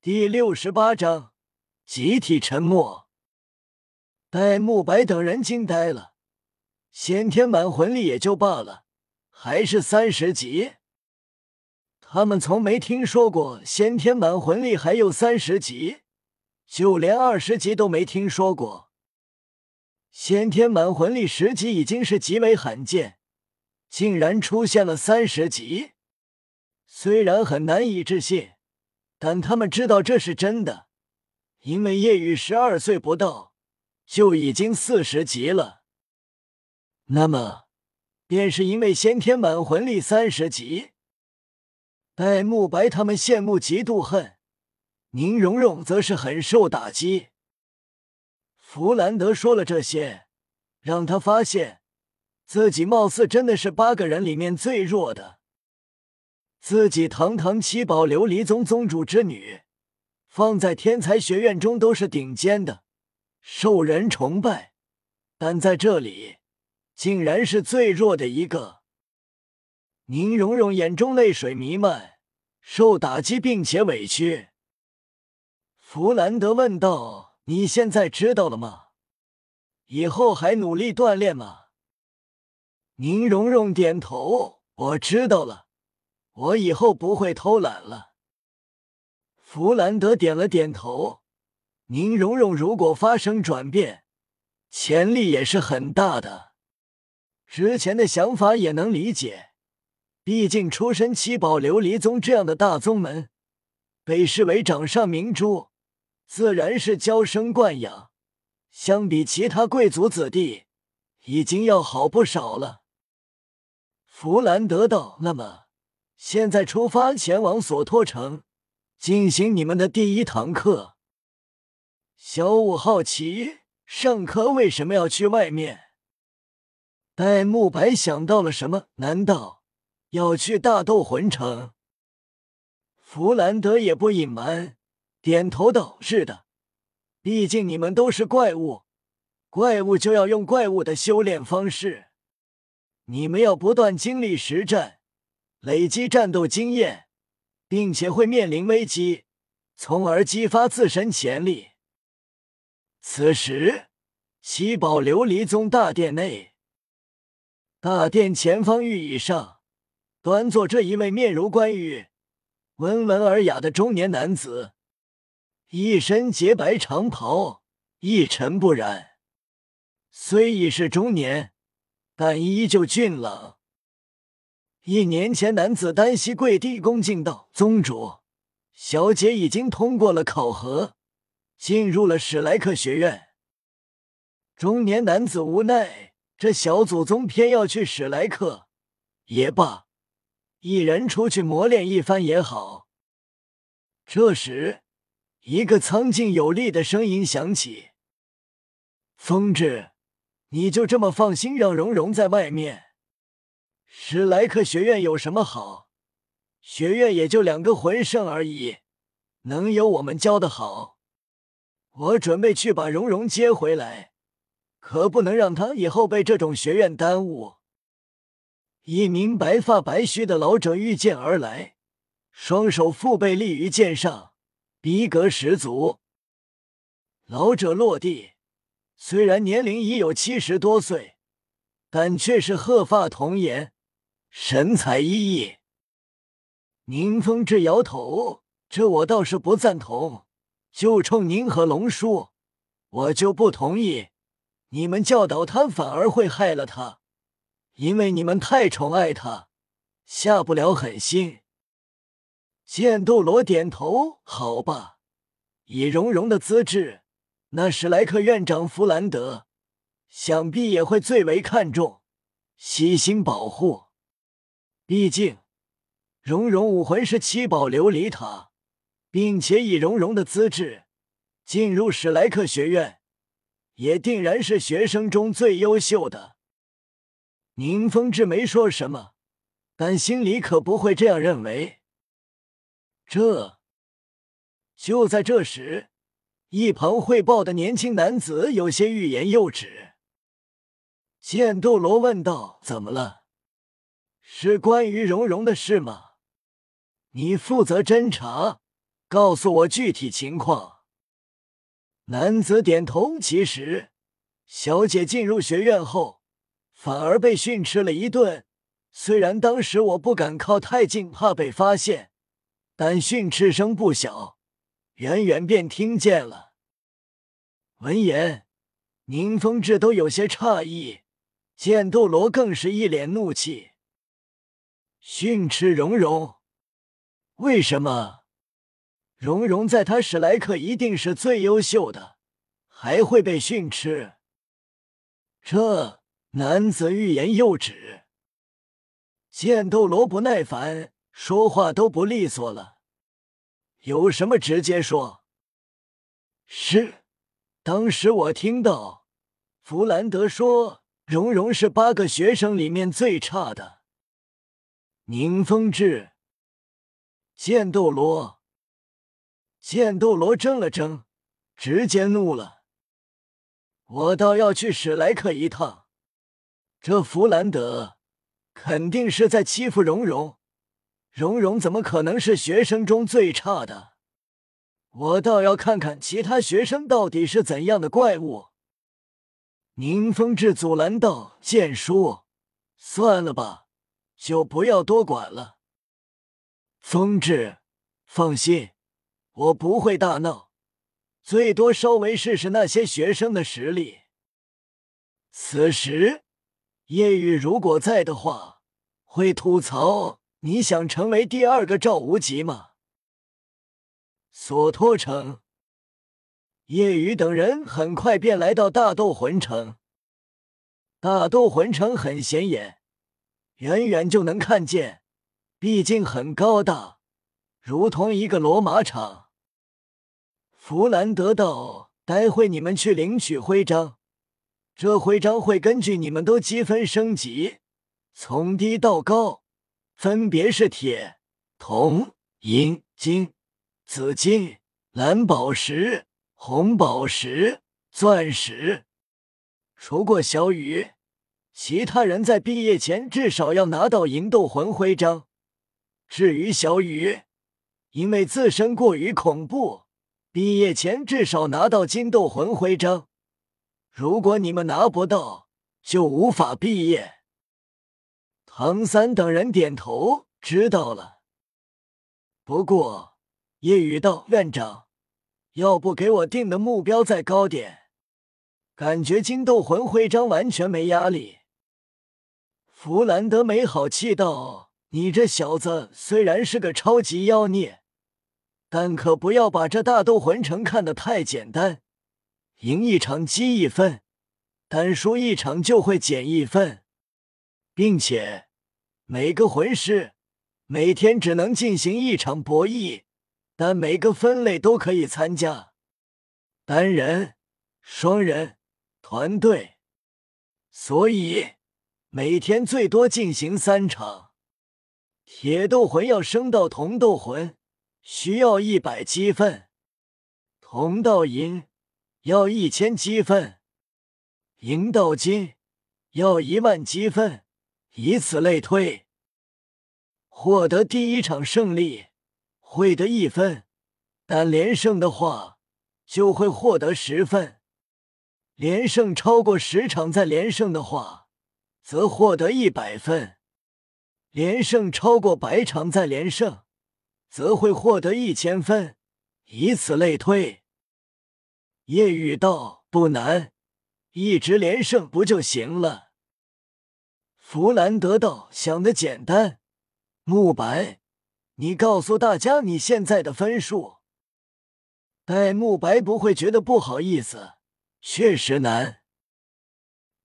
第六十八章集体沉默。戴沐白等人惊呆了，先天满魂力也就罢了，还是三十级。他们从没听说过先天满魂力还有三十级，就连二十级都没听说过。先天满魂力十级已经是极为罕见，竟然出现了三十级，虽然很难以置信，但他们知道这是真的，因为叶雨十二岁不到就已经四十级了。那么，便是因为先天满魂力三十级。戴沐白他们羡慕嫉妒恨，宁荣荣则是很受打击。弗兰德说了这些，让他发现自己貌似真的是八个人里面最弱的。自己堂堂七宝琉璃宗宗主之女，放在天才学院中都是顶尖的，受人崇拜，但在这里竟然是最弱的一个。宁荣荣眼中泪水弥漫，受打击并且委屈。弗兰德问道。你现在知道了吗？以后还努力锻炼吗？宁荣荣点头，我知道了，我以后不会偷懒了。弗兰德点了点头。宁荣荣如果发生转变，潜力也是很大的。之前的想法也能理解，毕竟出身七宝琉璃宗这样的大宗门，被视为掌上明珠。自然是娇生惯养，相比其他贵族子弟，已经要好不少了。弗兰德道：“那么，现在出发前往索托城，进行你们的第一堂课。”小五好奇，上课为什么要去外面？戴沐白想到了什么？难道要去大斗魂城？弗兰德也不隐瞒。点头道：“是的，毕竟你们都是怪物，怪物就要用怪物的修炼方式。你们要不断经历实战，累积战斗经验，并且会面临危机，从而激发自身潜力。”此时，七宝琉璃宗大殿内，大殿前方御椅上，端坐着一位面如冠玉、温文尔雅的中年男子。一身洁白长袍，一尘不染。虽已是中年，但依旧俊朗。一年前，男子单膝跪地恭敬道：“宗主，小姐已经通过了考核，进入了史莱克学院。”中年男子无奈，这小祖宗偏要去史莱克，也罢，一人出去磨练一番也好。这时。一个苍劲有力的声音响起：“风致，你就这么放心让蓉蓉在外面？史莱克学院有什么好？学院也就两个魂圣而已，能有我们教的好？我准备去把蓉蓉接回来，可不能让她以后被这种学院耽误。”一名白发白须的老者御剑而来，双手负背立于剑上。逼格十足，老者落地，虽然年龄已有七十多岁，但却是鹤发童颜，神采奕奕。宁风致摇头：“这我倒是不赞同，就冲您和龙叔，我就不同意。你们教导他，反而会害了他，因为你们太宠爱他，下不了狠心。”剑斗罗点头：“好吧，以荣荣的资质，那史莱克院长弗兰德想必也会最为看重，悉心保护。毕竟，荣荣武魂是七宝琉璃塔，并且以荣荣的资质进入史莱克学院，也定然是学生中最优秀的。”宁风致没说什么，但心里可不会这样认为。这就在这时，一旁汇报的年轻男子有些欲言又止。剑斗罗问道：“怎么了？是关于蓉蓉的事吗？你负责侦查，告诉我具体情况。男子点头。其实，小姐进入学院后，反而被训斥了一顿。虽然当时我不敢靠太近，怕被发现，但训斥声不小，远远便听见了。闻言，宁风致都有些诧异，剑斗罗更是一脸怒气，训斥荣荣。为什么？荣荣在他史莱克一定是最优秀的，还会被训斥？这男子欲言又止。剑斗罗不耐烦，说话都不利索了。有什么直接说。是，当时我听到弗兰德说荣荣是八个学生里面最差的。宁风致。剑斗罗，剑斗罗怔了怔，直接怒了。我倒要去史莱克一趟。这弗兰德肯定是在欺负蓉蓉。蓉蓉怎么可能是学生中最差的？我倒要看看其他学生到底是怎样的怪物。宁风致阻拦道：“剑叔，算了吧，就不要多管了。”风致，放心，我不会大闹，最多稍微试试那些学生的实力。此时，叶雨如果在的话，会吐槽：“你想成为第二个赵无极吗？”索托城，叶雨等人很快便来到大斗魂城。大斗魂城很显眼，远远就能看见。毕竟很高大，如同一个罗马场。弗兰德道：“待会你们去领取徽章，这徽章会根据你们都积分升级，从低到高，分别是铁、铜、银、金、紫金、蓝宝石、红宝石、钻石。除过小雨，其他人在毕业前至少要拿到银斗魂徽章。”至于小雨，因为自身过于恐怖，毕业前至少拿到金斗魂徽章。如果你们拿不到，就无法毕业。唐三等人点头，知道了。不过夜雨道院长，要不给我定的目标再高点？感觉金斗魂徽章完全没压力。弗兰德没好气道。你这小子虽然是个超级妖孽，但可不要把这大斗魂城看得太简单。赢一场积一分，单输一场就会减一分，并且每个魂师每天只能进行一场博弈，但每个分类都可以参加，单人、双人、团队，所以每天最多进行三场。铁斗魂要升到铜斗魂，需要一百积分；铜到银要一千积分；银到金要一万积分，以此类推。获得第一场胜利会得一分，但连胜的话就会获得十分。连胜超过十场再连胜的话，则获得一百分。连胜超过百场再连胜，则会获得一千分，以此类推。叶雨道不难，一直连胜不就行了？弗兰德道想的简单。慕白，你告诉大家你现在的分数。戴沐白不会觉得不好意思，确实难。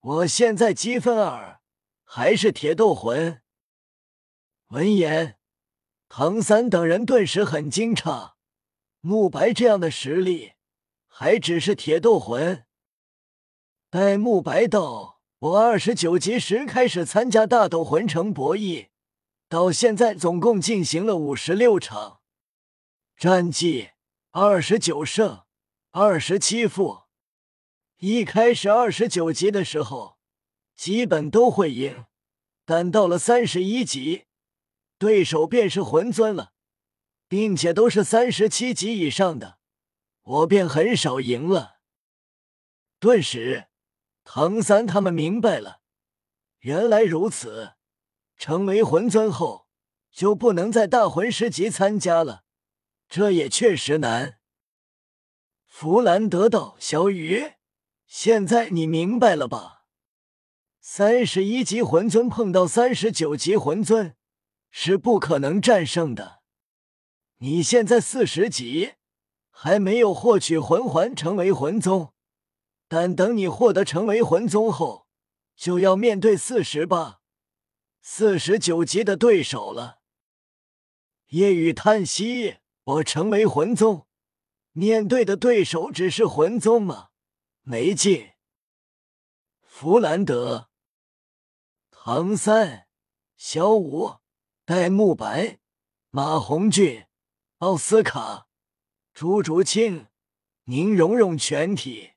我现在积分二，还是铁斗魂。闻言，唐三等人顿时很惊诧。慕白这样的实力，还只是铁斗魂。待慕白道：“我二十九级时开始参加大斗魂城博弈，到现在总共进行了五十六场，战绩二十九胜二十七负。一开始二十九级的时候，基本都会赢，但到了三十一级。”对手便是魂尊了，并且都是三十七级以上的，我便很少赢了。顿时，唐三他们明白了，原来如此。成为魂尊后，就不能在大魂师级参加了，这也确实难。弗兰德道：“小雨，现在你明白了吧？三十一级魂尊碰到三十九级魂尊是不可能战胜的。你现在四十级，还没有获取魂环成为魂宗，但等你获得成为魂宗后，就要面对四十八、四十九级的对手了。”夜雨叹息：“我成为魂宗。”面对的对手只是魂宗吗？没劲。弗兰德、唐三、小五、戴沐白、马红俊、奥斯卡、朱竹清、宁荣荣全体。